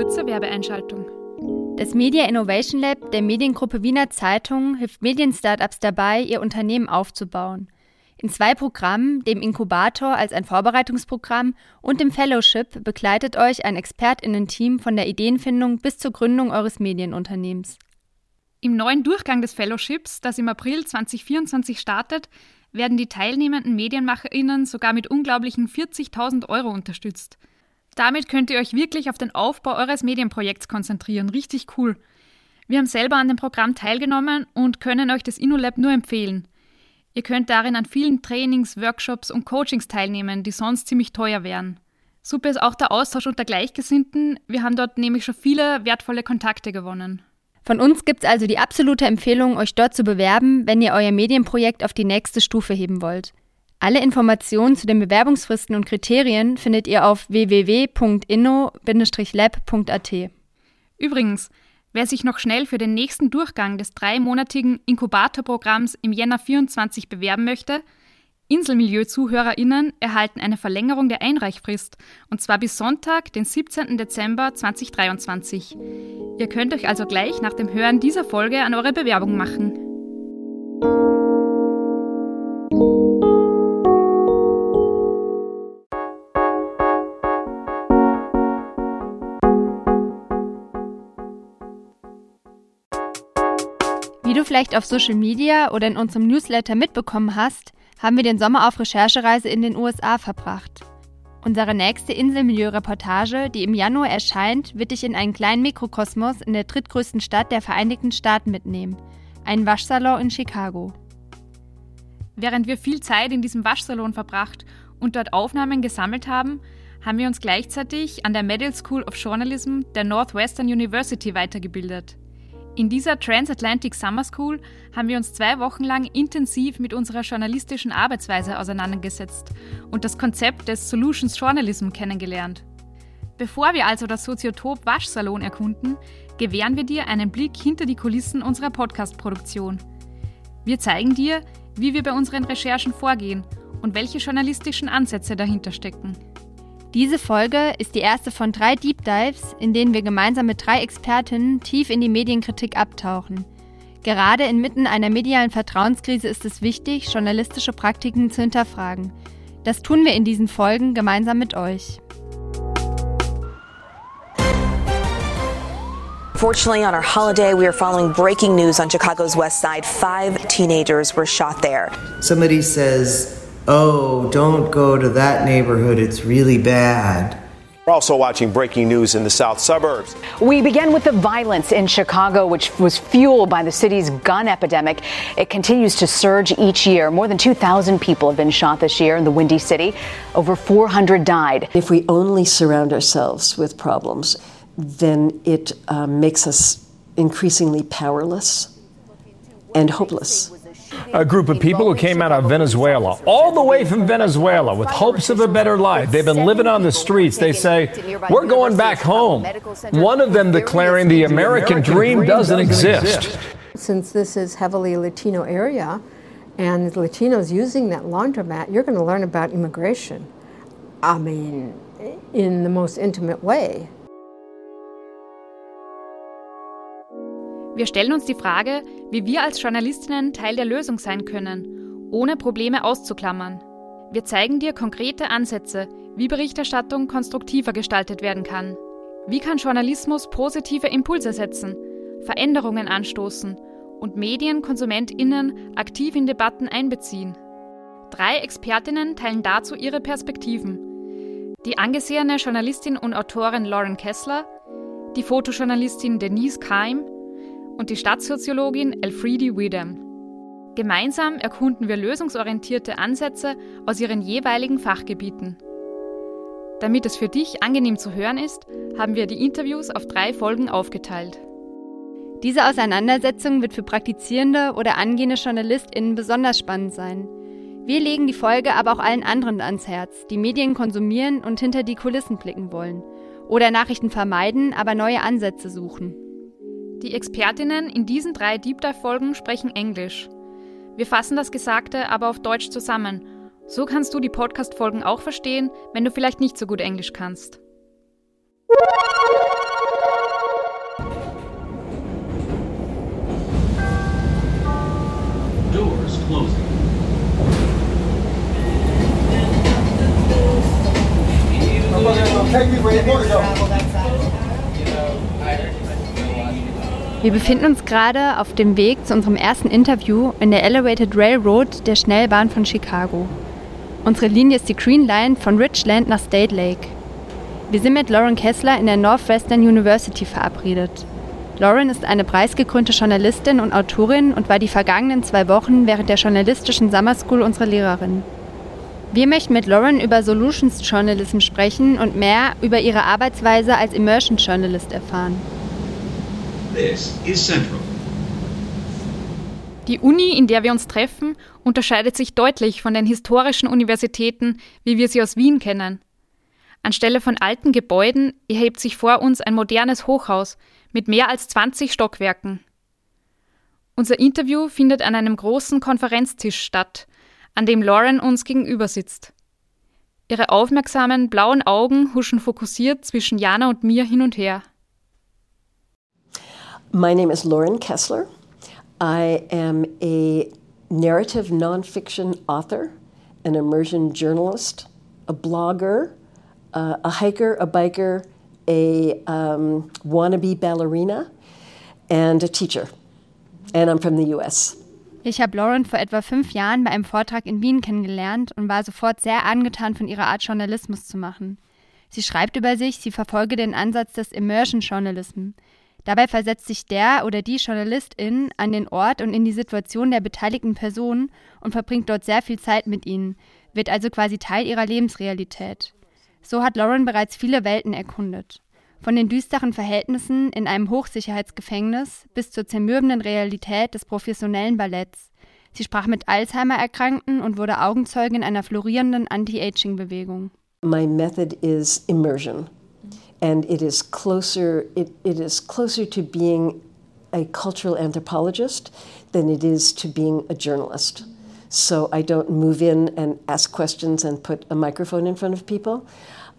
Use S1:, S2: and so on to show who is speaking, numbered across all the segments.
S1: kurze Werbeeinschaltung.
S2: Das Media Innovation Lab der Mediengruppe Wiener Zeitung hilft Medienstartups dabei, ihr Unternehmen aufzubauen. In zwei Programmen, dem Inkubator als ein Vorbereitungsprogramm und dem Fellowship, begleitet euch ein ExpertInnen-Team von der Ideenfindung bis zur Gründung eures Medienunternehmens.
S1: Im neuen Durchgang des Fellowships, das im April 2024 startet, werden die teilnehmenden MedienmacherInnen sogar mit unglaublichen 40.000 Euro unterstützt. Damit könnt ihr euch wirklich auf den Aufbau eures Medienprojekts konzentrieren. Richtig cool. Wir haben selber an dem Programm teilgenommen und können euch das InnoLab nur empfehlen. Ihr könnt darin an vielen Trainings, Workshops und Coachings teilnehmen, die sonst ziemlich teuer wären. Super ist auch der Austausch unter Gleichgesinnten. Wir haben dort nämlich schon viele wertvolle Kontakte gewonnen.
S2: Von uns gibt es also die absolute Empfehlung, euch dort zu bewerben, wenn ihr euer Medienprojekt auf die nächste Stufe heben wollt. Alle Informationen zu den Bewerbungsfristen und Kriterien findet ihr auf www.inno-lab.at.
S1: Übrigens, wer sich noch schnell für den nächsten Durchgang des dreimonatigen Inkubatorprogramms im Jänner 24 bewerben möchte, Inselmilieu-ZuhörerInnen erhalten eine Verlängerung der Einreichfrist und zwar bis Sonntag, den 17. Dezember 2023. Ihr könnt euch also gleich nach dem Hören dieser Folge an eure Bewerbung machen.
S2: Vielleicht auf Social Media oder in unserem Newsletter mitbekommen hast, haben wir den Sommer auf Recherchereise in den USA verbracht. Unsere nächste Inselmilieu-Reportage, die im Januar erscheint, wird dich in einen kleinen Mikrokosmos in der drittgrößten Stadt der Vereinigten Staaten mitnehmen, einen Waschsalon in Chicago.
S1: Während wir viel Zeit in diesem Waschsalon verbracht und dort Aufnahmen gesammelt haben, haben wir uns gleichzeitig an der Medill School of Journalism der Northwestern University weitergebildet. In dieser Transatlantic Summer School haben wir uns zwei Wochen lang intensiv mit unserer journalistischen Arbeitsweise auseinandergesetzt und das Konzept des Solutions Journalism kennengelernt. Bevor wir also das Soziotop Waschsalon erkunden, gewähren wir dir einen Blick hinter die Kulissen unserer Podcast-Produktion. Wir zeigen dir, wie wir bei unseren Recherchen vorgehen und welche journalistischen Ansätze dahinter stecken.
S2: Diese Folge ist die erste von drei Deep Dives, in denen wir gemeinsam mit drei Expertinnen tief in die Medienkritik abtauchen. Gerade inmitten einer medialen Vertrauenskrise ist es wichtig, journalistische Praktiken zu hinterfragen. Das tun wir in diesen Folgen gemeinsam mit euch.
S3: Fortunately, on our holiday, we are following breaking news on Chicago's west side. Five teenagers were shot there.
S4: Somebody says, oh, don't go to that neighborhood, it's really bad.
S5: We're also watching breaking news in the south suburbs.
S6: We begin with the violence in Chicago, which was fueled by the city's gun epidemic. It continues to surge each year. More than 2,000 people have been shot this year in the Windy City. Over 400 died.
S7: If we only surround ourselves with problems, then it uh, makes us increasingly powerless and hopeless
S8: a group of people who came out of Venezuela, all the way from Venezuela, with hopes of a better life. They've been living on the streets. They say, We're going back home. One of them declaring the American dream doesn't exist.
S9: Since this is heavily Latino area, and Latinos using that laundromat, you're going to learn about immigration. I mean, in the most intimate way.
S1: Wir stellen uns die Frage, wie wir als Journalistinnen Teil der Lösung sein können, ohne Probleme auszuklammern. Wir zeigen dir konkrete Ansätze, wie Berichterstattung konstruktiver gestaltet werden kann. Wie kann Journalismus positive Impulse setzen, Veränderungen anstoßen und Medien, KonsumentInnen aktiv in Debatten einbeziehen? Drei Expertinnen teilen dazu ihre Perspektiven. Die angesehene Journalistin und Autorin Lauren Kessler, die Fotojournalistin Denise Keim und die Stadtsoziologin Elfriede Widam. Gemeinsam erkunden wir lösungsorientierte Ansätze aus ihren jeweiligen Fachgebieten. Damit es für dich angenehm zu hören ist, haben wir die Interviews auf drei Folgen aufgeteilt.
S2: Diese Auseinandersetzung wird für praktizierende oder angehende JournalistInnen besonders spannend sein. Wir legen die Folge aber auch allen anderen ans Herz, die Medien konsumieren und hinter die Kulissen blicken wollen. Oder Nachrichten vermeiden, aber neue Ansätze suchen.
S1: Die Expertinnen in diesen drei Deep Dive-Folgen sprechen Englisch. Wir fassen das Gesagte aber auf Deutsch zusammen. So kannst du die Podcast-Folgen auch verstehen, wenn du vielleicht nicht so gut Englisch kannst. Doors closing.
S2: Thank you for your Wir befinden uns gerade auf dem Weg zu unserem ersten Interview in der Elevated Railroad der Schnellbahn von Chicago. Unsere Linie ist die Green Line von Richland nach State Lake. Wir sind mit Lauren Kessler in der Northwestern University verabredet. Lauren ist eine preisgekrönte Journalistin und Autorin und war die vergangenen zwei Wochen während der journalistischen Summer School unsere Lehrerin. Wir möchten mit Lauren über Solutions Journalism sprechen und mehr über ihre Arbeitsweise als Immersion Journalist erfahren.
S1: This is Central. Die Uni, in der wir uns treffen, unterscheidet sich deutlich von den historischen Universitäten, wie wir sie aus Wien kennen. Anstelle von alten Gebäuden erhebt sich vor uns ein modernes Hochhaus mit mehr als 20 Stockwerken. Unser Interview findet an einem großen Konferenztisch statt, an dem Lauren uns gegenüber sitzt. Ihre aufmerksamen blauen Augen huschen fokussiert zwischen Jana und mir hin und her.
S7: My name is Lauren Kessler. I am a narrative nonfiction author, an immersion journalist, a blogger, uh, a hiker, a biker, a um, wannabe ballerina, and a teacher. And I'm from the US.
S2: Ich habe Lauren vor etwa fünf Jahren bei einem Vortrag in Wien kennengelernt und war sofort sehr angetan von ihrer Art, Journalismus zu machen. Sie schreibt über sich, sie verfolge den Ansatz des Immersion Journalism, Dabei versetzt sich der oder die Journalistin an den Ort und in die Situation der beteiligten Personen und verbringt dort sehr viel Zeit mit ihnen, wird also quasi Teil ihrer Lebensrealität. So hat Lauren bereits viele Welten erkundet. Von den düsteren Verhältnissen in einem Hochsicherheitsgefängnis bis zur zermürbenden Realität des professionellen Balletts. Sie sprach mit Alzheimer-Erkrankten und wurde Augenzeugin einer florierenden Anti-Aging-Bewegung.
S7: My method is immersion. And it is closer it, it is closer to being a cultural anthropologist than it is to being a journalist. So I don't move in and ask questions and put a microphone in front of people.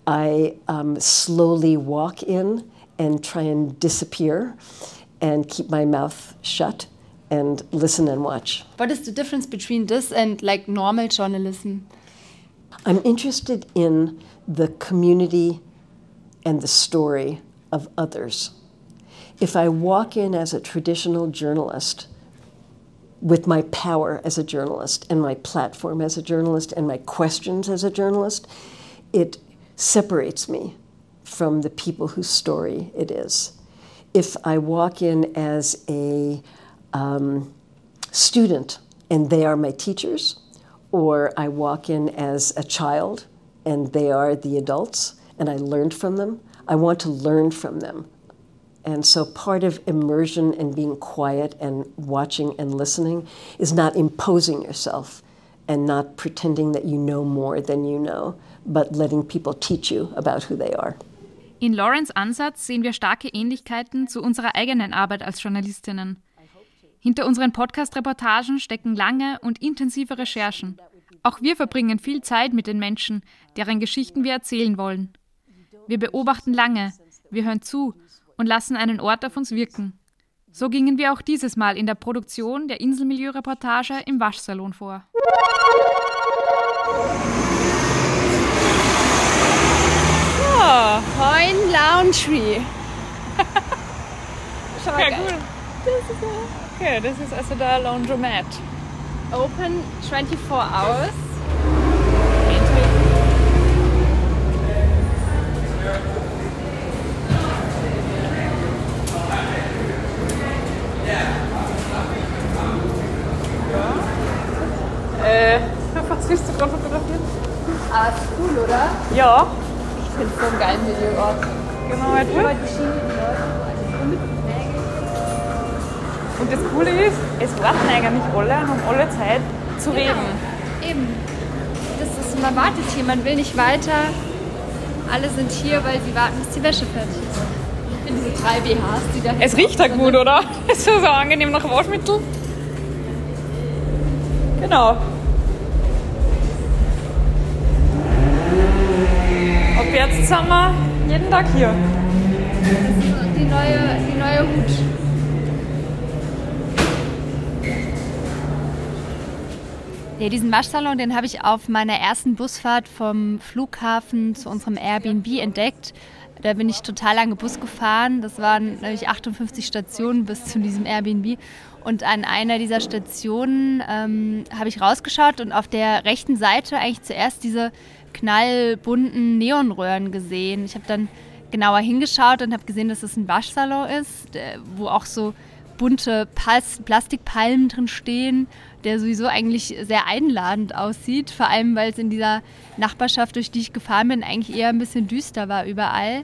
S7: I um, slowly walk in and try and disappear and keep my mouth shut and listen and watch.
S2: What is the difference between this and like normal journalism?
S7: I'm interested in the community and the story of others. If I walk in as a traditional journalist, with my power as a journalist and my platform as a journalist and my questions as a journalist, it separates me from the people whose story it is. If I walk in as a um, student and they are my teachers, or I walk in as a child and they are the adults, and I learned from them. I want to learn from them. And so part of immersion and being quiet and watching and listening is not imposing yourself and not pretending that you know more than you know, but letting people teach you about who they are.
S1: In Lawrence Ansatz sehen wir starke Ähnlichkeiten zu unserer eigenen Arbeit als Journalistinnen. Hinter unseren Podcast-Reportagen stecken lange und intensive Recherchen. Auch wir verbringen viel Zeit mit den Menschen, deren Geschichten wir erzählen wollen. Wir beobachten lange, wir hören zu und lassen einen Ort auf uns wirken. So gingen wir auch dieses Mal in der Produktion der Inselmilieu-Reportage im Waschsalon vor.
S2: Oh, Coin Laundry.
S1: Schau mal, ja, cool. Das ist, okay, das ist also der Laundromat.
S2: Open 24 hours.
S1: Äh, was willst du gerade fotografieren?
S2: Ah, ist cool, oder?
S1: Ja.
S2: Ich finde es so einen geilen Videoort.
S1: Genau, halt
S2: also
S1: Und das Coole ist, es warten eigentlich alle und haben alle Zeit zu
S2: genau.
S1: reden.
S2: Eben. Das ist, man wartet hier, man will nicht weiter. Alle sind hier, weil sie warten, bis die Wäsche fertig ist. Ich finde diese drei BHs, die da
S1: Es riecht halt gut, oder? Es ist so angenehm nach Waschmittel. Genau. Ab jetzt sind wir jeden Tag hier.
S2: Das ist die neue, die neue Hut. Ja, diesen Waschsalon, den habe ich auf meiner ersten Busfahrt vom Flughafen zu unserem Airbnb entdeckt. Da bin ich total lange Bus gefahren. Das waren nämlich 58 Stationen bis zu diesem Airbnb. Und an einer dieser Stationen ähm, habe ich rausgeschaut und auf der rechten Seite eigentlich zuerst diese knallbunten Neonröhren gesehen. Ich habe dann genauer hingeschaut und habe gesehen, dass es ein Waschsalon ist, wo auch so bunte Plastikpalmen drin stehen, der sowieso eigentlich sehr einladend aussieht, vor allem weil es in dieser Nachbarschaft, durch die ich gefahren bin, eigentlich eher ein bisschen düster war überall.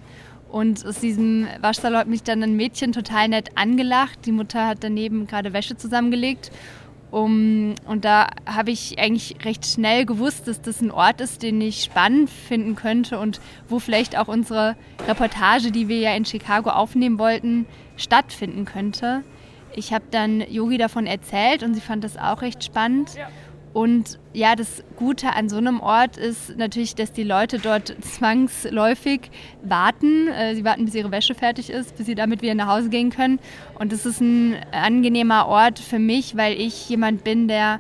S2: Und aus diesem Waschsalon hat mich dann ein Mädchen total nett angelacht. Die Mutter hat daneben gerade Wäsche zusammengelegt. Um, und da habe ich eigentlich recht schnell gewusst, dass das ein Ort ist, den ich spannend finden könnte und wo vielleicht auch unsere Reportage, die wir ja in Chicago aufnehmen wollten, stattfinden könnte. Ich habe dann Yogi davon erzählt und sie fand das auch recht spannend. Ja. Und ja, das Gute an so einem Ort ist natürlich, dass die Leute dort zwangsläufig warten. Äh, sie warten, bis ihre Wäsche fertig ist, bis sie damit wieder nach Hause gehen können. Und das ist ein angenehmer Ort für mich, weil ich jemand bin, der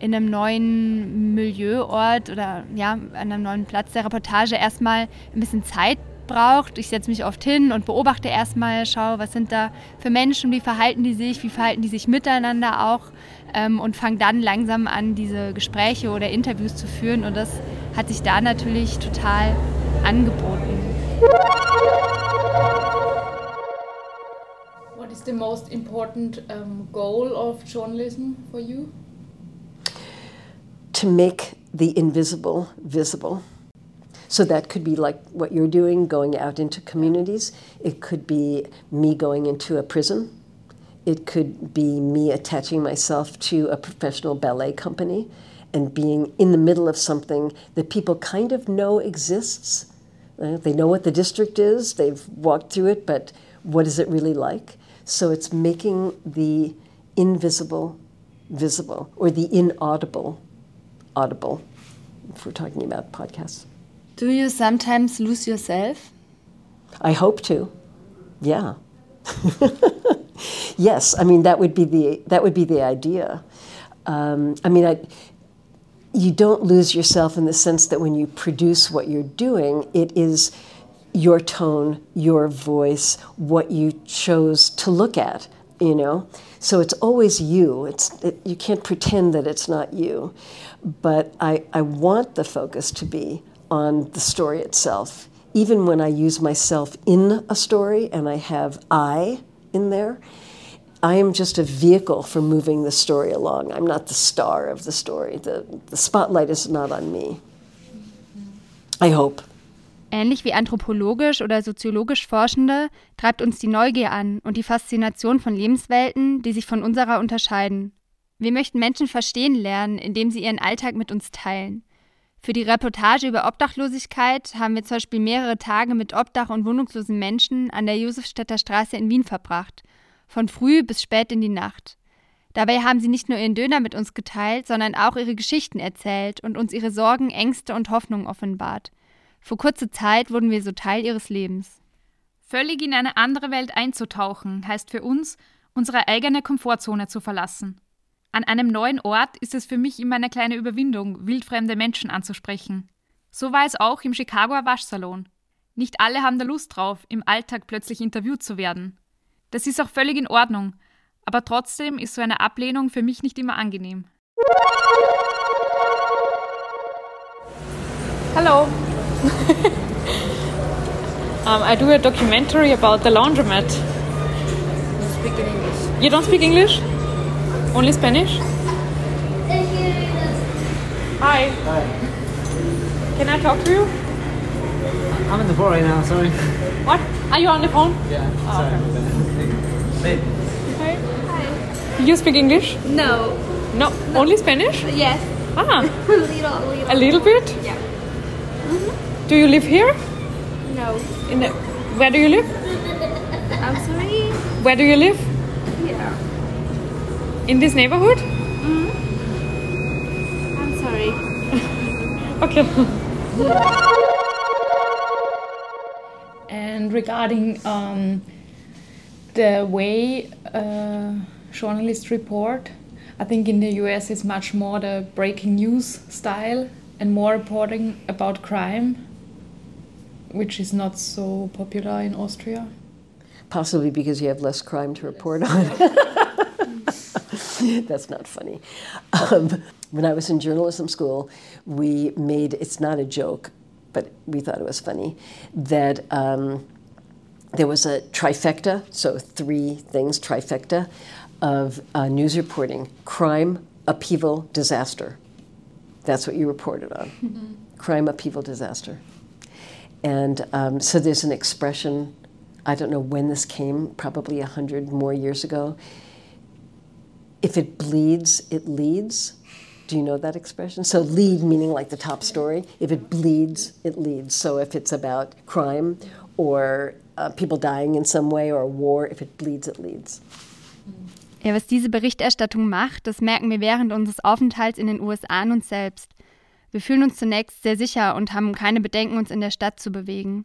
S2: in einem neuen Milieuort oder ja, an einem neuen Platz der Reportage erstmal ein bisschen Zeit braucht. Ich setze mich oft hin und beobachte erstmal, schaue, was sind da für Menschen, wie verhalten die sich, wie verhalten die sich miteinander auch ähm, und fange dann langsam an, diese Gespräche oder Interviews zu führen. Und das hat sich da natürlich total angeboten.
S10: What is the most important um, goal of journalism for you?
S7: To make the invisible visible. So that could be like what you're doing, going out into communities. It could be me going into a prison. It could be me attaching myself to a professional ballet company and being in the middle of something that people kind of know exists. Uh, they know what the district is, they've walked through it, but what is it really like? So it's making the invisible visible or the inaudible audible, if we're talking about podcasts.
S2: Do you sometimes lose yourself?
S7: I hope to. Yeah. yes, I mean that would be the that would be the idea. Um, I mean, I, you don't lose yourself in the sense that when you produce what you're doing, it is your tone, your voice, what you chose to look at. You know, so it's always you. It's it, you can't pretend that it's not you. But I, I want the focus to be on the story itself. Even when I use myself in a story and I have I in there, I am just a vehicle for moving the story along. I'm not the star of the story. The, the spotlight is not on me. I hope.
S2: Ähnlich wie anthropologisch oder soziologisch Forschende treibt uns die Neugier an und die Faszination von Lebenswelten, die sich von unserer unterscheiden. Wir möchten Menschen verstehen lernen, indem sie ihren Alltag mit uns teilen. Für die Reportage über Obdachlosigkeit haben wir zum Beispiel mehrere Tage mit Obdach- und wohnungslosen Menschen an der Josefstädter Straße in Wien verbracht, von früh bis spät in die Nacht. Dabei haben sie nicht nur ihren Döner mit uns geteilt, sondern auch ihre Geschichten erzählt und uns ihre Sorgen, Ängste und Hoffnungen offenbart. Für kurze Zeit wurden wir so Teil ihres Lebens.
S1: Völlig in eine andere Welt einzutauchen heißt für uns, unsere eigene Komfortzone zu verlassen. An einem neuen Ort ist es für mich immer eine kleine Überwindung, wildfremde Menschen anzusprechen. So war es auch im Chicagoer Waschsalon. Nicht alle haben da Lust drauf, im Alltag plötzlich interviewt zu werden. Das ist auch völlig in Ordnung, aber trotzdem ist so eine Ablehnung für mich nicht immer angenehm.
S10: Hello. um, I do a documentary about the laundromat.
S9: You speak English.
S10: You don't speak English? Only Spanish? Hi.
S11: Hi.
S10: Can I talk to you?
S11: I'm in the phone right now, sorry.
S10: What? Are you on the phone?
S11: Yeah,
S10: oh,
S11: sorry.
S10: Okay. Hi. Hi. You speak English?
S12: No.
S10: No, no. only Spanish?
S12: Yes.
S10: Ah.
S12: a little, little.
S10: A little bit?
S12: Yeah.
S10: Mm -hmm. Do you live here?
S12: No.
S10: In the, where do you live?
S12: I'm sorry.
S10: Where do you live?
S12: Here.
S10: In this neighborhood?
S12: Mm. I'm sorry.
S10: okay. and regarding um, the way uh, journalists report, I think in the US it's much more the breaking news style and more reporting about crime, which is not so popular in Austria.
S7: Possibly because you have less crime to report on. That's not funny. Um, when I was in journalism school, we made it's not a joke, but we thought it was funny that um, there was a trifecta, so three things, trifecta, of uh, news reporting crime, upheaval, disaster. That's what you reported on mm-hmm. crime, upheaval, disaster. And um, so there's an expression, I don't know when this came, probably a hundred more years ago. If it bleeds, it leads. Do you know that expression? So, lead meaning like the top story. If it bleeds, it leads. So, if it's about crime or uh, people dying in some way or war, if it bleeds, it leads.
S2: Ja, was diese Berichterstattung macht, das merken wir während unseres Aufenthalts in den USA an uns selbst. Wir fühlen uns zunächst sehr sicher und haben keine Bedenken, uns in der Stadt zu bewegen.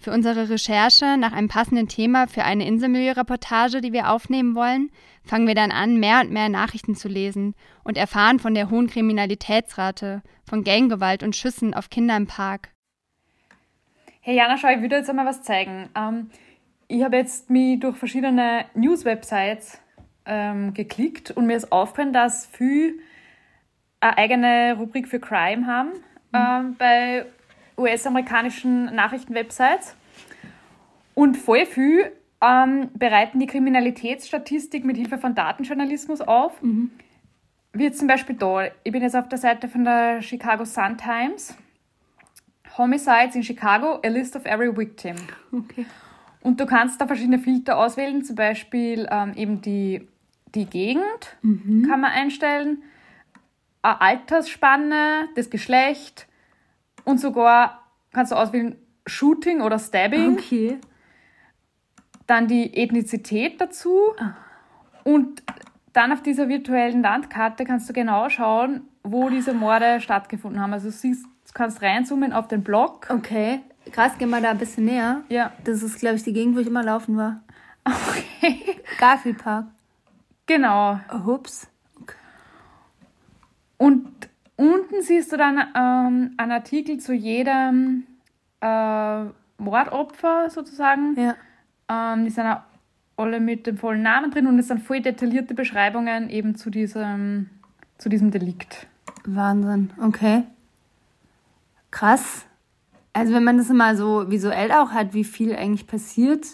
S2: Für unsere Recherche nach einem passenden Thema für eine Inselmilieu-Reportage, die wir aufnehmen wollen, fangen wir dann an, mehr und mehr Nachrichten zu lesen und erfahren von der hohen Kriminalitätsrate, von Ganggewalt und Schüssen auf Kinder im Park.
S1: Hey Jana, schau, ich würde jetzt einmal was zeigen. Ähm, ich habe jetzt mich durch verschiedene News-Websites ähm, geklickt und mir ist aufgefallen, dass viele eine eigene Rubrik für Crime haben mhm. ähm, bei US-amerikanischen Nachrichtenwebsites. Und voll viel ähm, bereiten die Kriminalitätsstatistik mit Hilfe von Datenjournalismus auf. Mhm. Wie jetzt zum Beispiel da. Ich bin jetzt auf der Seite von der Chicago Sun-Times. Homicides in Chicago, a list of every victim. Okay. Und du kannst da verschiedene Filter auswählen, zum Beispiel ähm, eben die, die Gegend mhm. kann man einstellen, Altersspanne, das Geschlecht, und sogar kannst du auswählen Shooting oder Stabbing.
S2: Okay.
S1: Dann die Ethnizität dazu. Ah. Und dann auf dieser virtuellen Landkarte kannst du genau schauen, wo diese Morde stattgefunden haben. Also du, siehst, du kannst reinzoomen auf den Block.
S2: Okay. Krass, gehen wir da ein bisschen näher.
S1: Ja.
S2: Das ist, glaube ich, die Gegend, wo ich immer laufen war. Okay. Garfield Park.
S1: Genau.
S2: Hups. Okay.
S1: Und Unten siehst du dann ähm, einen Artikel zu jedem äh, Mordopfer sozusagen.
S2: Ja.
S1: Ähm, die sind alle mit dem vollen Namen drin und es sind voll detaillierte Beschreibungen eben zu diesem, zu diesem Delikt.
S2: Wahnsinn, okay. Krass. Also wenn man das mal so visuell auch hat, wie viel eigentlich passiert,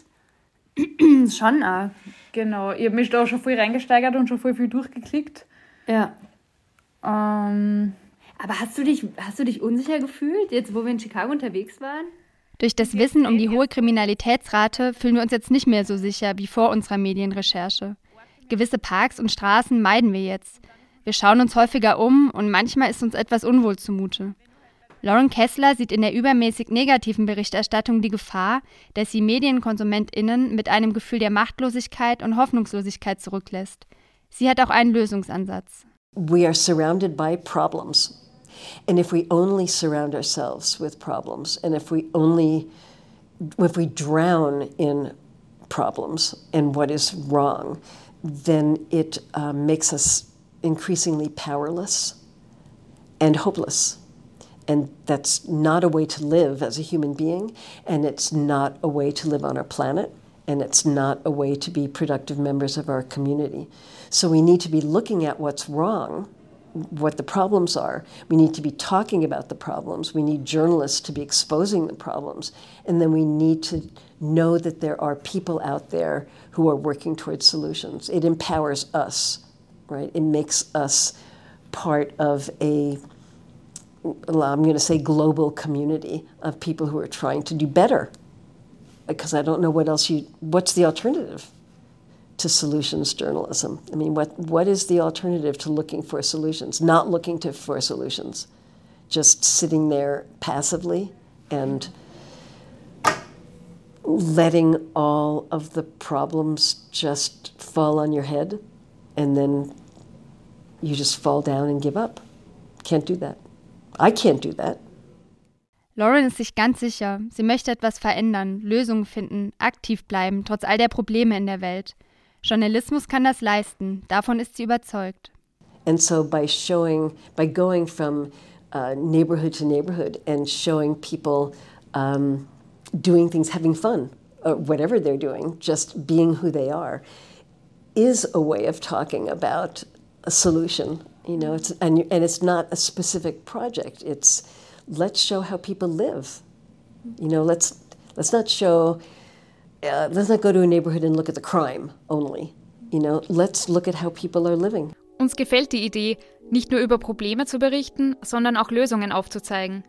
S2: schon arg.
S1: Genau, ich habe mich da schon viel reingesteigert und schon voll viel durchgeklickt.
S2: Ja.
S1: Ähm,
S2: aber hast du, dich, hast du dich unsicher gefühlt, jetzt wo wir in Chicago unterwegs waren?
S1: Durch das Wissen um die hohe Kriminalitätsrate fühlen wir uns jetzt nicht mehr so sicher wie vor unserer Medienrecherche. Gewisse Parks und Straßen meiden wir jetzt. Wir schauen uns häufiger um und manchmal ist uns etwas unwohl zumute. Lauren Kessler sieht in der übermäßig negativen Berichterstattung die Gefahr, dass sie MedienkonsumentInnen mit einem Gefühl der Machtlosigkeit und Hoffnungslosigkeit zurücklässt. Sie hat auch einen Lösungsansatz.
S7: We are surrounded by problems. And if we only surround ourselves with problems, and if we only, if we drown in problems and what is wrong, then it uh, makes us increasingly powerless and hopeless. And that's not a way to live as a human being, and it's not a way to live on our planet, and it's not a way to be productive members of our community. So we need to be looking at what's wrong, what the problems are. We need to be talking about the problems. We need journalists to be exposing the problems. And then we need to know that there are people out there who are working towards solutions. It empowers us, right? It makes us part of a I'm going to say global community of people who are trying to do better because I don't know what else you what's the alternative to solutions journalism? I mean, what, what is the alternative to looking for solutions? Not looking to, for solutions, just sitting there passively and letting all of the problems just fall on your head and then you just fall down and give up. Can't do that. I can't do that.
S1: Lauren ist sich ganz sicher, sie möchte etwas verändern, Lösungen finden, aktiv bleiben, trotz all der Probleme in der Welt. Journalismus kann das leisten, davon ist sie überzeugt.
S7: And so by showing, by going from uh, neighborhood to neighborhood and showing people um, doing things, having fun, or whatever they're doing, just being who they are, is a way of talking about a solution. You know, it's, and, and it's not a specific project. It's let's show how people live. You know, let's let's not show. Uh, let's not go to a neighborhood and look at the crime only. You know, let's look at how people are living.
S1: Uns gefällt die Idee, nicht nur über Probleme zu berichten, sondern auch Lösungen aufzuzeigen.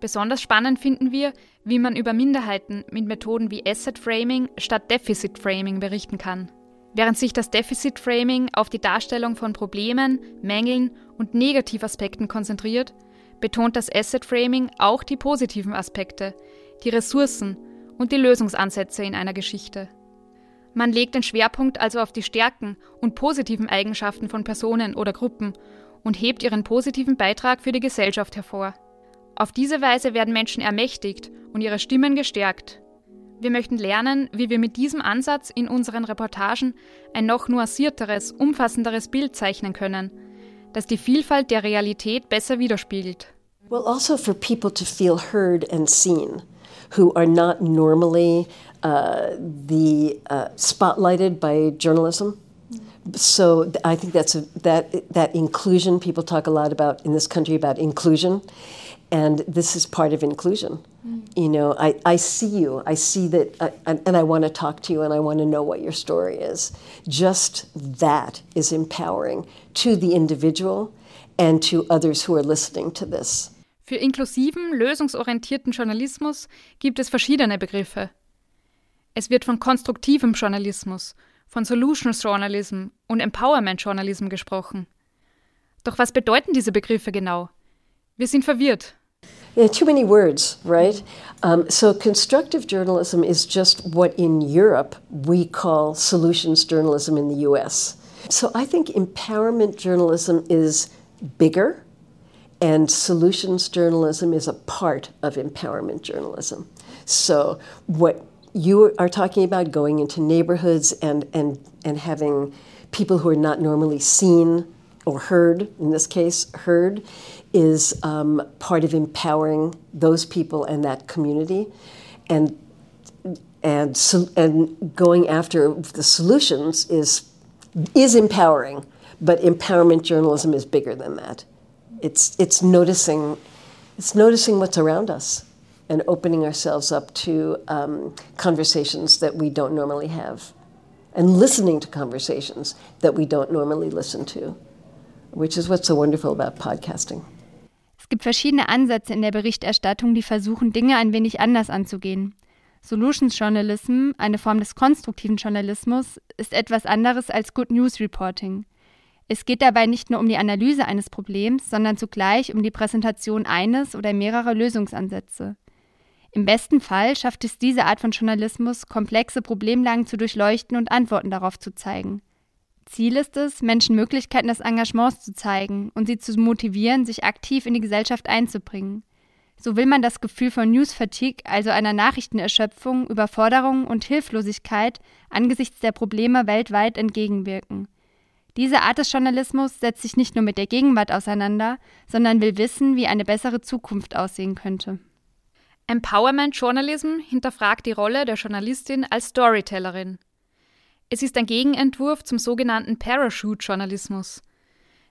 S1: Besonders spannend finden wir, wie man über Minderheiten mit Methoden wie Asset Framing statt Deficit Framing berichten kann. Während sich das Deficit Framing auf die Darstellung von Problemen, Mängeln und Negativaspekten konzentriert, betont das Asset Framing auch die positiven Aspekte, die Ressourcen und die Lösungsansätze in einer Geschichte. Man legt den Schwerpunkt also auf die Stärken und positiven Eigenschaften von Personen oder Gruppen und hebt ihren positiven Beitrag für die Gesellschaft hervor. Auf diese Weise werden Menschen ermächtigt und ihre Stimmen gestärkt. Wir möchten lernen, wie wir mit diesem Ansatz in unseren Reportagen ein noch nuancierteres, umfassenderes Bild zeichnen können, das die Vielfalt der Realität besser widerspiegelt.
S7: Well, also for people to feel heard and seen, who are not normally uh, the uh, spotlighted by journalism. So I think that's a, that that inclusion. People talk a lot about in this country about inclusion, and this is part of inclusion. Mm. You know, I, I see you. I see that, uh, and, and I want to talk to you, and I want to know what your story is. Just that is empowering to the individual and to others who are listening to this.
S1: Für inklusiven, lösungsorientierten Journalismus gibt es verschiedene Begriffe. Es wird von konstruktivem Journalismus, von Solutions Journalism und Empowerment Journalism gesprochen. Doch was bedeuten diese Begriffe genau? Wir sind verwirrt.
S7: Yeah, too many words, right? Um, so, constructive journalism is just what in Europe we call solutions journalism in the US. So, I think empowerment journalism is bigger, and solutions journalism is a part of empowerment journalism. So, what you are talking about going into neighborhoods and, and, and having people who are not normally seen or heard, in this case, heard, is um, part of empowering those people and that community. And, and, so, and going after the solutions is, is empowering, but empowerment journalism is bigger than that. It's, it's, noticing, it's noticing what's around us and opening ourselves up to um, conversations that we don't normally have and listening to conversations that we don't normally listen to, which is what's so wonderful about podcasting.
S2: Es gibt verschiedene Ansätze in der Berichterstattung, die versuchen, Dinge ein wenig anders anzugehen. Solutions Journalism, eine Form des konstruktiven Journalismus, ist etwas anderes als Good News Reporting. Es geht dabei nicht nur um die Analyse eines Problems, sondern zugleich um die Präsentation eines oder mehrerer Lösungsansätze. Im besten Fall schafft es diese Art von Journalismus, komplexe Problemlagen zu durchleuchten und Antworten darauf zu zeigen. Ziel ist es, Menschen Möglichkeiten des Engagements zu zeigen und sie zu motivieren, sich aktiv in die Gesellschaft einzubringen. So will man das Gefühl von News Fatigue, also einer Nachrichtenerschöpfung, Überforderung und Hilflosigkeit angesichts der Probleme weltweit entgegenwirken. Diese Art des Journalismus setzt sich nicht nur mit der Gegenwart auseinander, sondern will wissen, wie eine bessere Zukunft aussehen könnte.
S1: Empowerment Journalism hinterfragt die Rolle der Journalistin als Storytellerin. Es ist ein Gegenentwurf zum sogenannten Parachute-Journalismus.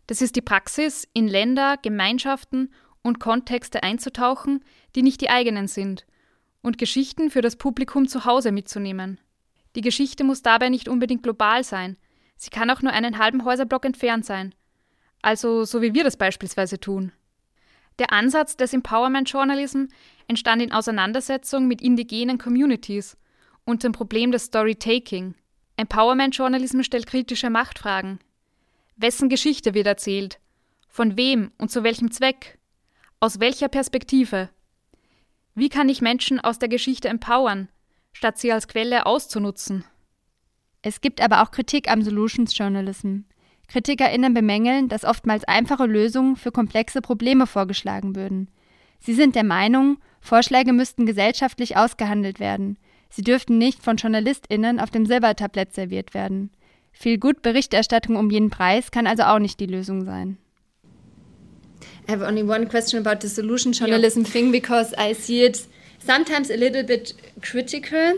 S1: Das ist die Praxis, in Länder, Gemeinschaften und Kontexte einzutauchen, die nicht die eigenen sind, und Geschichten für das Publikum zu Hause mitzunehmen. Die Geschichte muss dabei nicht unbedingt global sein, sie kann auch nur einen halben Häuserblock entfernt sein. Also so wie wir das beispielsweise tun. Der Ansatz des Empowerment Journalism entstand in Auseinandersetzung mit indigenen Communities und dem Problem des Storytaking. Empowerment Journalism stellt kritische Machtfragen. Wessen Geschichte wird erzählt? Von wem und zu welchem Zweck? Aus welcher Perspektive? Wie kann ich Menschen aus der Geschichte empowern, statt sie als Quelle auszunutzen?
S2: Es gibt aber auch Kritik am Solutions Journalism. KritikerInnen bemängeln, dass oftmals einfache Lösungen für komplexe Probleme vorgeschlagen würden. Sie sind der Meinung, Vorschläge müssten gesellschaftlich ausgehandelt werden. Sie dürften nicht von JournalistInnen auf dem Silbertablett serviert werden. Viel gut Berichterstattung um jeden Preis kann also auch nicht die Lösung sein. I have only one question about the solution journalism yeah. thing because I see it sometimes a little bit critical.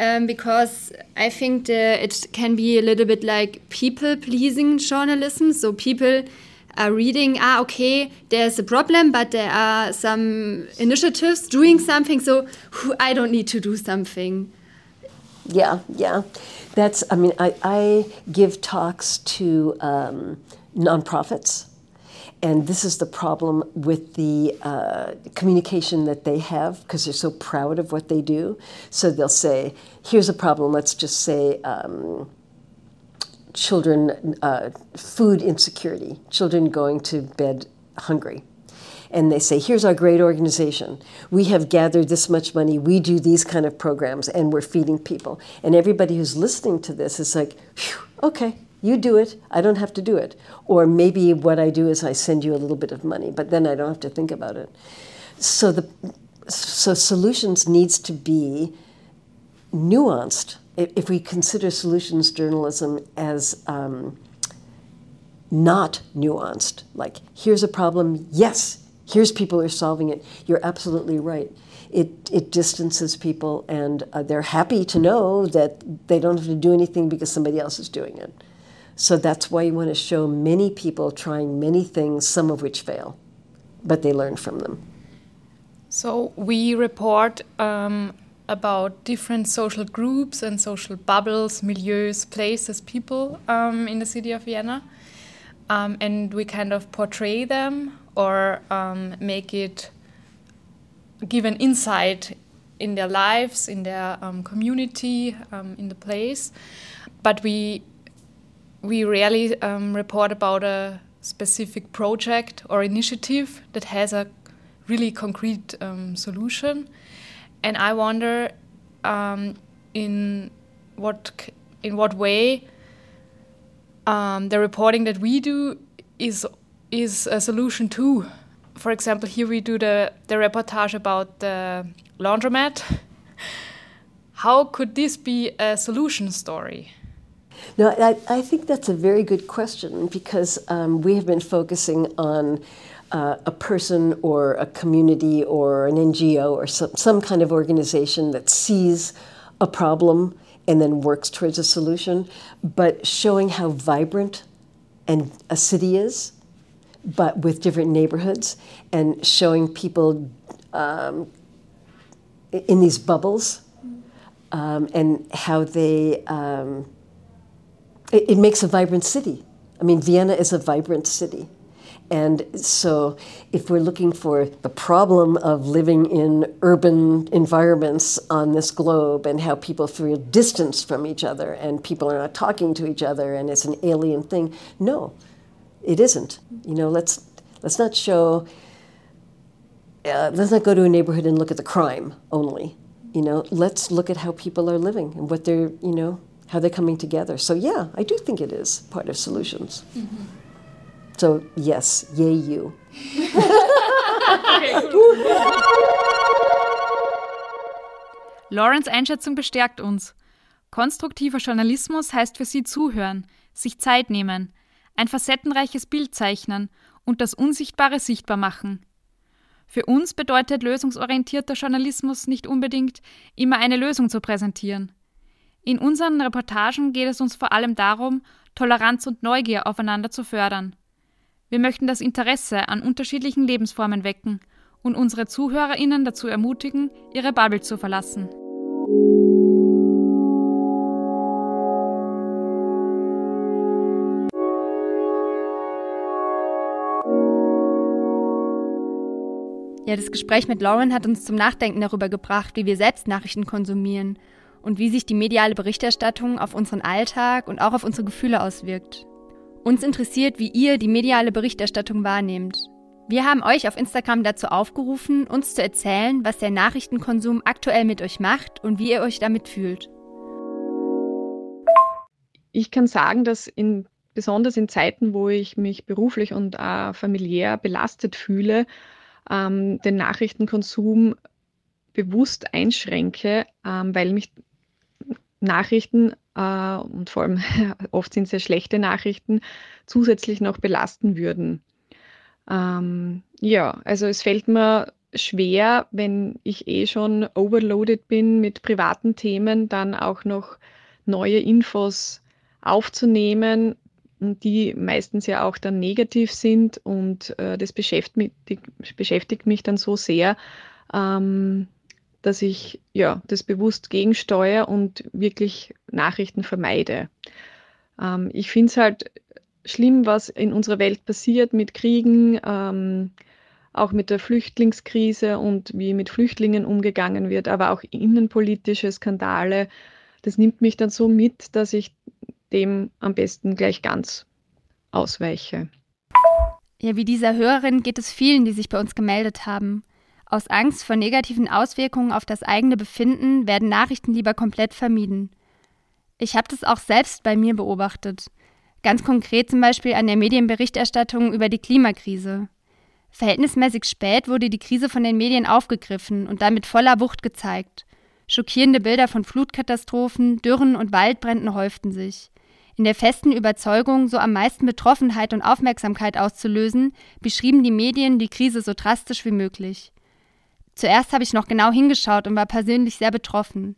S2: Um, because I think the, it can be a little bit like people pleasing journalism. So people are reading, ah, okay, there's a problem, but there are some initiatives doing something, so I don't need to do something.
S7: Yeah, yeah. That's, I mean, I, I give talks to um, nonprofits. And this is the problem with the uh, communication that they have because they're so proud of what they do. So they'll say, here's a problem, let's just say, um, children, uh, food insecurity, children going to bed hungry. And they say, here's our great organization. We have gathered this much money. We do these kind of programs and we're feeding people. And everybody who's listening to this is like, okay, you do it. I don't have to do it. Or maybe what I do is I send you a little bit of money, but then I don't have to think about it. So the so solutions needs to be nuanced if we consider solutions journalism as um, not nuanced, like here's a problem, yes, here's people who are solving it, you're absolutely right. It, it distances people, and uh, they're happy to know that they don't have to do anything because somebody else is doing it. So that's why you want to show many people trying many things, some of which fail, but they learn from them.
S10: So we report um, about different social groups and social bubbles, milieus, places, people um, in the city of Vienna. Um, and we kind of portray them or um, make it give an insight in their lives, in their um, community, um, in the place. But we we rarely um, report about a specific project or initiative that has a really concrete solution and I wonder um, in what in what way um, the reporting that we do is is a solution too. For example, here we do the the reportage about the laundromat. How could this be a solution story?
S7: No, I, I think that's a very good question because um, we have been focusing on uh, a person or a community or an NGO or some, some kind of organization that sees a problem and then works towards a solution, but showing how vibrant and a city is, but with different neighborhoods, and showing people um, in these bubbles um, and how they, um, it, it makes a vibrant city. I mean, Vienna is a vibrant city. And so, if we're looking for the problem of living in urban environments on this globe and how people feel distanced from each other and people are not talking to each other and it's an alien thing, no, it isn't. You know, let's let's not show. Uh, let's not go to a neighborhood and look at the crime only. You know, let's look at how people are living and what they're, you know, how they're coming together. So yeah, I do think it is part of solutions. Mm-hmm. So, yes, yay you.
S1: Lawrence Einschätzung bestärkt uns. Konstruktiver Journalismus heißt für sie zuhören, sich Zeit nehmen, ein facettenreiches Bild zeichnen und das Unsichtbare sichtbar machen. Für uns bedeutet lösungsorientierter Journalismus nicht unbedingt, immer eine Lösung zu präsentieren. In unseren Reportagen geht es uns vor allem darum, Toleranz und Neugier aufeinander zu fördern. Wir möchten das Interesse an unterschiedlichen Lebensformen wecken und unsere ZuhörerInnen dazu ermutigen, ihre Bubble zu verlassen.
S2: Ja, das Gespräch mit Lauren hat uns zum Nachdenken darüber gebracht, wie wir selbst Nachrichten konsumieren und wie sich die mediale Berichterstattung auf unseren Alltag und auch auf unsere Gefühle auswirkt. Uns interessiert, wie ihr die mediale Berichterstattung wahrnehmt. Wir haben euch auf Instagram dazu aufgerufen, uns zu erzählen, was der Nachrichtenkonsum aktuell mit euch macht und wie ihr euch damit fühlt.
S13: Ich kann sagen, dass in, besonders in Zeiten, wo ich mich beruflich und äh, familiär belastet fühle, ähm, den Nachrichtenkonsum bewusst einschränke, ähm, weil mich Nachrichten äh, und vor allem oft sind es sehr schlechte Nachrichten, zusätzlich noch belasten würden. Ähm, ja, also es fällt mir schwer, wenn ich eh schon overloaded bin mit privaten Themen, dann auch noch neue Infos aufzunehmen, die meistens ja auch dann negativ sind und äh, das beschäftigt, beschäftigt, mich dann so sehr, ähm, dass ich ja das bewusst gegensteuere und wirklich Nachrichten vermeide. Ähm, ich finde es halt schlimm, was in unserer Welt passiert mit Kriegen, ähm, auch mit der Flüchtlingskrise und wie mit Flüchtlingen umgegangen wird, aber auch innenpolitische Skandale. Das nimmt mich dann so mit, dass ich dem am besten gleich ganz ausweiche.
S2: Ja, wie dieser Hörerin geht es vielen, die sich bei uns gemeldet haben. Aus Angst vor negativen Auswirkungen auf das eigene Befinden werden Nachrichten lieber komplett vermieden. Ich habe das auch selbst bei mir beobachtet. Ganz konkret zum Beispiel an der Medienberichterstattung über die Klimakrise. Verhältnismäßig spät wurde die Krise von den Medien aufgegriffen und damit voller Wucht gezeigt. Schockierende Bilder von Flutkatastrophen, Dürren und Waldbränden häuften sich. In der festen Überzeugung, so am meisten Betroffenheit und Aufmerksamkeit auszulösen, beschrieben die Medien die Krise so drastisch wie möglich. Zuerst habe ich noch genau hingeschaut und war persönlich sehr betroffen.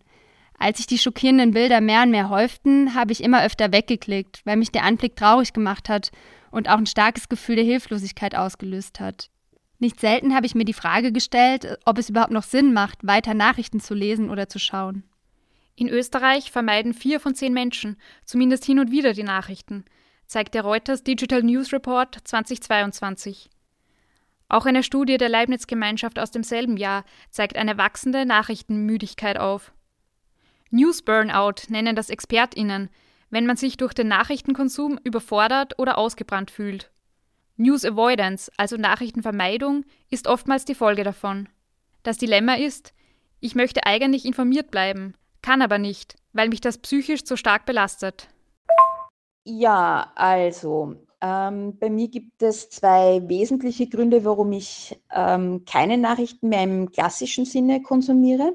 S2: Als sich die schockierenden Bilder mehr und mehr häuften, habe ich immer öfter weggeklickt, weil mich der Anblick traurig gemacht hat und auch ein starkes Gefühl der Hilflosigkeit ausgelöst hat. Nicht selten habe ich mir die Frage gestellt, ob es überhaupt noch Sinn macht, weiter Nachrichten zu lesen oder zu schauen.
S1: In Österreich vermeiden vier von zehn Menschen zumindest hin und wieder die Nachrichten, zeigt der Reuters Digital News Report 2022. Auch eine Studie der Leibniz-Gemeinschaft aus demselben Jahr zeigt eine wachsende Nachrichtenmüdigkeit auf. News Burnout nennen das ExpertInnen, wenn man sich durch den Nachrichtenkonsum überfordert oder ausgebrannt fühlt. News Avoidance, also Nachrichtenvermeidung, ist oftmals die Folge davon. Das Dilemma ist, ich möchte eigentlich informiert bleiben, kann aber nicht, weil mich das psychisch zu stark belastet.
S14: Ja, also ähm, bei mir gibt es zwei wesentliche Gründe, warum ich ähm, keine Nachrichten mehr im klassischen Sinne konsumiere.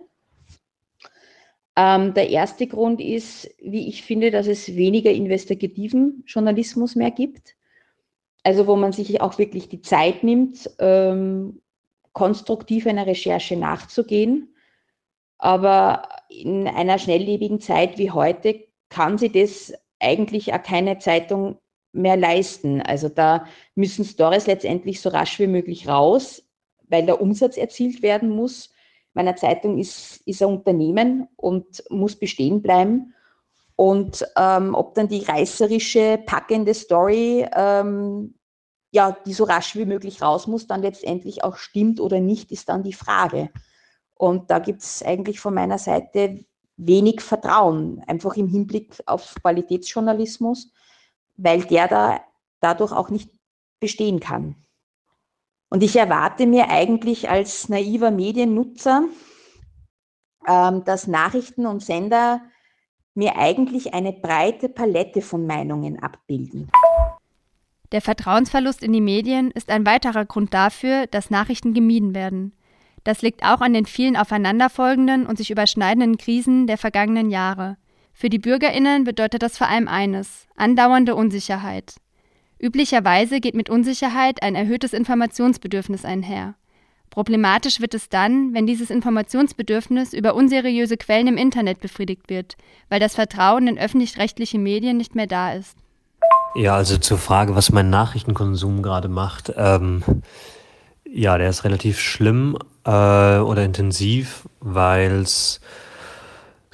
S14: Ähm, der erste Grund ist, wie ich finde, dass es weniger investigativen Journalismus mehr gibt. Also wo man sich auch wirklich die Zeit nimmt, ähm, konstruktiv einer Recherche nachzugehen. Aber in einer schnelllebigen Zeit wie heute kann sie das eigentlich auch keine Zeitung mehr leisten. Also da müssen Stories letztendlich so rasch wie möglich raus, weil der Umsatz erzielt werden muss. Meine Zeitung ist, ist ein Unternehmen und muss bestehen bleiben. Und ähm, ob dann die reißerische, packende Story, ähm, ja, die so rasch wie möglich raus muss, dann letztendlich auch stimmt oder nicht, ist dann die Frage. Und da gibt es eigentlich von meiner Seite wenig Vertrauen, einfach im Hinblick auf Qualitätsjournalismus, weil der da dadurch auch nicht bestehen kann. Und ich erwarte mir eigentlich als naiver Mediennutzer, ähm, dass Nachrichten und Sender mir eigentlich eine breite Palette von Meinungen abbilden.
S2: Der Vertrauensverlust in die Medien ist ein weiterer Grund dafür, dass Nachrichten gemieden werden. Das liegt auch an den vielen aufeinanderfolgenden und sich überschneidenden Krisen der vergangenen Jahre. Für die Bürgerinnen bedeutet das vor allem eines andauernde Unsicherheit. Üblicherweise geht mit Unsicherheit ein erhöhtes Informationsbedürfnis einher. Problematisch wird es dann, wenn dieses Informationsbedürfnis über unseriöse Quellen im Internet befriedigt wird, weil das Vertrauen in öffentlich-rechtliche Medien nicht mehr da ist.
S15: Ja, also zur Frage, was mein Nachrichtenkonsum gerade macht. Ähm, ja, der ist relativ schlimm äh, oder intensiv, weil es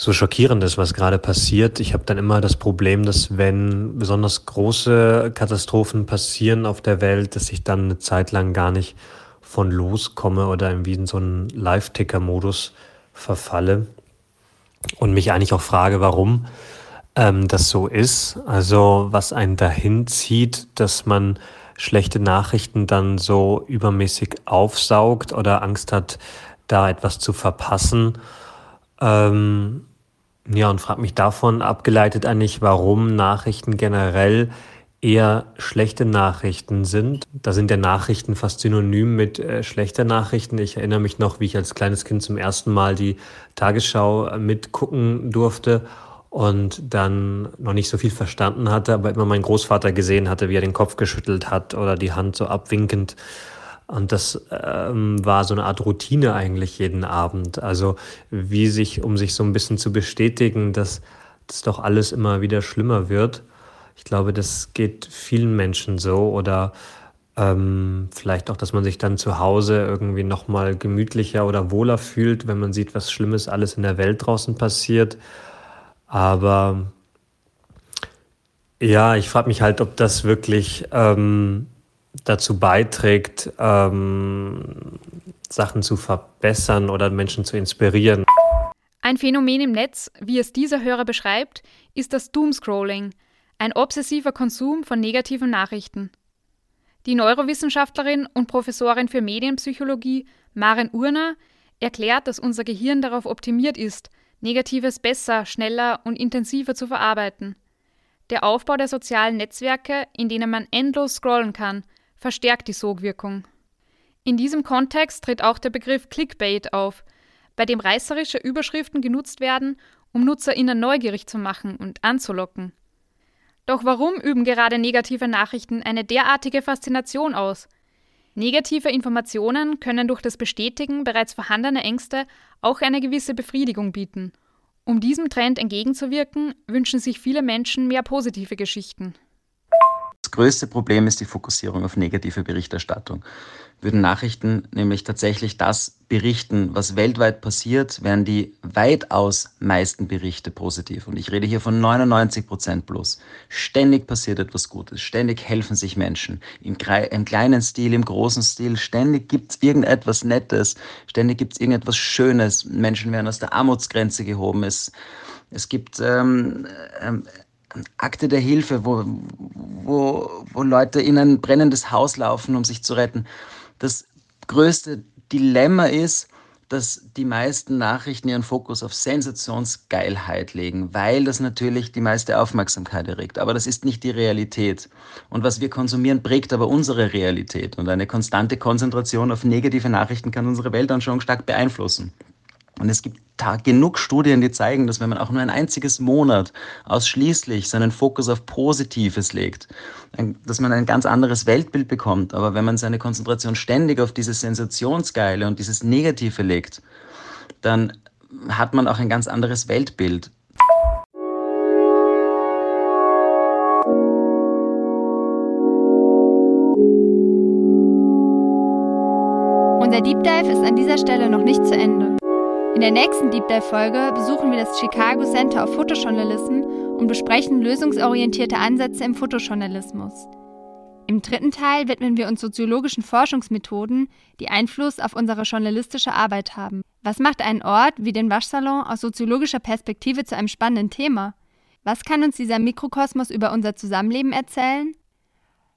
S15: so schockierend ist, was gerade passiert. Ich habe dann immer das Problem, dass wenn besonders große Katastrophen passieren auf der Welt, dass ich dann eine Zeit lang gar nicht von loskomme oder irgendwie in so einen Live-Ticker-Modus verfalle und mich eigentlich auch frage, warum ähm, das so ist. Also was einen dahin zieht, dass man schlechte Nachrichten dann so übermäßig aufsaugt oder Angst hat, da etwas zu verpassen. Ähm, ja, und frage mich davon abgeleitet eigentlich, warum Nachrichten generell eher schlechte Nachrichten sind. Da sind ja Nachrichten fast synonym mit äh, schlechter Nachrichten. Ich erinnere mich noch, wie ich als kleines Kind zum ersten Mal die Tagesschau äh, mitgucken durfte und dann noch nicht so viel verstanden hatte, aber immer meinen Großvater gesehen hatte, wie er den Kopf geschüttelt hat oder die Hand so abwinkend. Und das ähm, war so eine Art Routine eigentlich jeden Abend. Also wie sich, um sich so ein bisschen zu bestätigen, dass das doch alles immer wieder schlimmer wird. Ich glaube, das geht vielen Menschen so oder ähm, vielleicht auch, dass man sich dann zu Hause irgendwie nochmal gemütlicher oder wohler fühlt, wenn man sieht, was Schlimmes alles in der Welt draußen passiert. Aber ja, ich frage mich halt, ob das wirklich ähm, dazu beiträgt, ähm, Sachen zu verbessern oder Menschen zu inspirieren.
S1: Ein Phänomen im Netz, wie es dieser Hörer beschreibt, ist das Doomscrolling, ein obsessiver Konsum von negativen Nachrichten. Die Neurowissenschaftlerin und Professorin für Medienpsychologie Maren Urner erklärt, dass unser Gehirn darauf optimiert ist, Negatives besser, schneller und intensiver zu verarbeiten. Der Aufbau der sozialen Netzwerke, in denen man endlos scrollen kann, verstärkt die Sogwirkung. In diesem Kontext tritt auch der Begriff Clickbait auf, bei dem reißerische Überschriften genutzt werden, um NutzerInnen neugierig zu machen und anzulocken. Doch warum üben gerade negative Nachrichten eine derartige Faszination aus? Negative Informationen können durch das Bestätigen bereits vorhandener Ängste auch eine gewisse Befriedigung bieten. Um diesem Trend entgegenzuwirken, wünschen sich viele Menschen mehr positive Geschichten.
S16: Größte Problem ist die Fokussierung auf negative Berichterstattung würden Nachrichten nämlich tatsächlich das berichten, was weltweit passiert, wären die weitaus meisten Berichte positiv. Und ich rede hier von 99 Prozent plus. Ständig passiert etwas Gutes, ständig helfen sich Menschen. Im, im kleinen Stil, im großen Stil, ständig gibt es irgendetwas Nettes, ständig gibt es irgendetwas Schönes. Menschen werden aus der Armutsgrenze gehoben. Es, es gibt ähm, ähm, Akte der Hilfe, wo, wo, wo Leute in ein brennendes Haus laufen, um sich zu retten. Das größte Dilemma ist, dass die meisten Nachrichten ihren Fokus auf Sensationsgeilheit legen, weil das natürlich die meiste Aufmerksamkeit erregt. Aber das ist nicht die Realität. Und was wir konsumieren, prägt aber unsere Realität. Und eine konstante Konzentration auf negative Nachrichten kann unsere Weltanschauung stark beeinflussen. Und es gibt genug Studien, die zeigen, dass wenn man auch nur ein einziges Monat ausschließlich seinen Fokus auf Positives legt, dass man ein ganz anderes Weltbild bekommt. Aber wenn man seine Konzentration ständig auf dieses Sensationsgeile und dieses Negative legt, dann hat man auch ein ganz anderes Weltbild.
S2: Unser Deep Dive ist an dieser Stelle noch nicht zu Ende. In der nächsten Deep Dive Folge besuchen wir das Chicago Center of Photojournalism und besprechen lösungsorientierte Ansätze im Fotojournalismus. Im dritten Teil widmen wir uns soziologischen Forschungsmethoden, die Einfluss auf unsere journalistische Arbeit haben. Was macht einen Ort wie den Waschsalon aus soziologischer Perspektive zu einem spannenden Thema? Was kann uns dieser Mikrokosmos über unser Zusammenleben erzählen?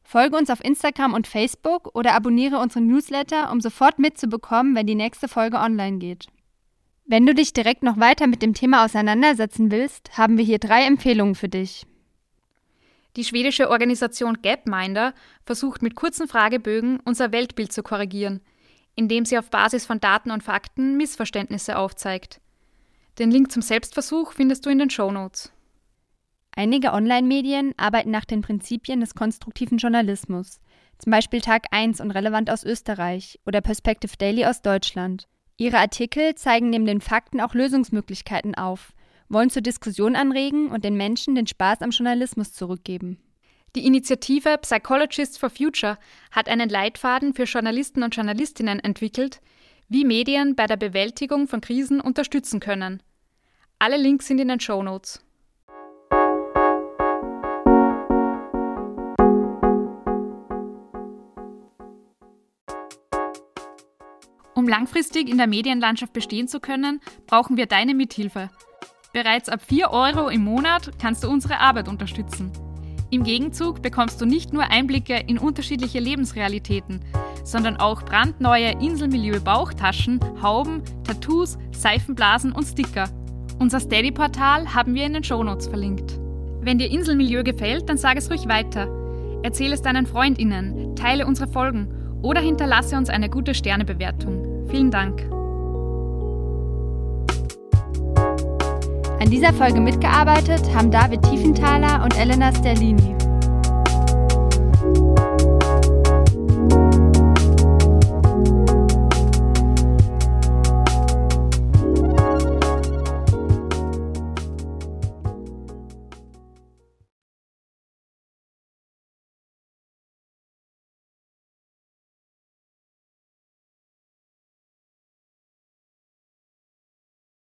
S2: Folge uns auf Instagram und Facebook oder abonniere unseren Newsletter, um sofort mitzubekommen, wenn die nächste Folge online geht. Wenn du dich direkt noch weiter mit dem Thema auseinandersetzen willst, haben wir hier drei Empfehlungen für dich.
S1: Die schwedische Organisation Gapminder versucht mit kurzen Fragebögen unser Weltbild zu korrigieren, indem sie auf Basis von Daten und Fakten Missverständnisse aufzeigt. Den Link zum Selbstversuch findest du in den Show Notes.
S2: Einige Online-Medien arbeiten nach den Prinzipien des konstruktiven Journalismus, zum Beispiel Tag 1 und relevant aus Österreich oder Perspective Daily aus Deutschland. Ihre Artikel zeigen neben den Fakten auch Lösungsmöglichkeiten auf, wollen zur Diskussion anregen und den Menschen den Spaß am Journalismus zurückgeben.
S1: Die Initiative Psychologists for Future hat einen Leitfaden für Journalisten und Journalistinnen entwickelt, wie Medien bei der Bewältigung von Krisen unterstützen können. Alle Links sind in den Show Notes. Um langfristig in der Medienlandschaft bestehen zu können, brauchen wir deine Mithilfe. Bereits ab 4 Euro im Monat kannst du unsere Arbeit unterstützen. Im Gegenzug bekommst du nicht nur Einblicke in unterschiedliche Lebensrealitäten, sondern auch brandneue Inselmilieu-Bauchtaschen, Hauben, Tattoos, Seifenblasen und Sticker. Unser Steady-Portal haben wir in den Shownotes verlinkt. Wenn dir Inselmilieu gefällt, dann sag es ruhig weiter. Erzähle es deinen FreundInnen, teile unsere Folgen oder hinterlasse uns eine gute Sternebewertung. Vielen Dank.
S2: An dieser Folge mitgearbeitet haben David Tiefenthaler und Elena Sterlini.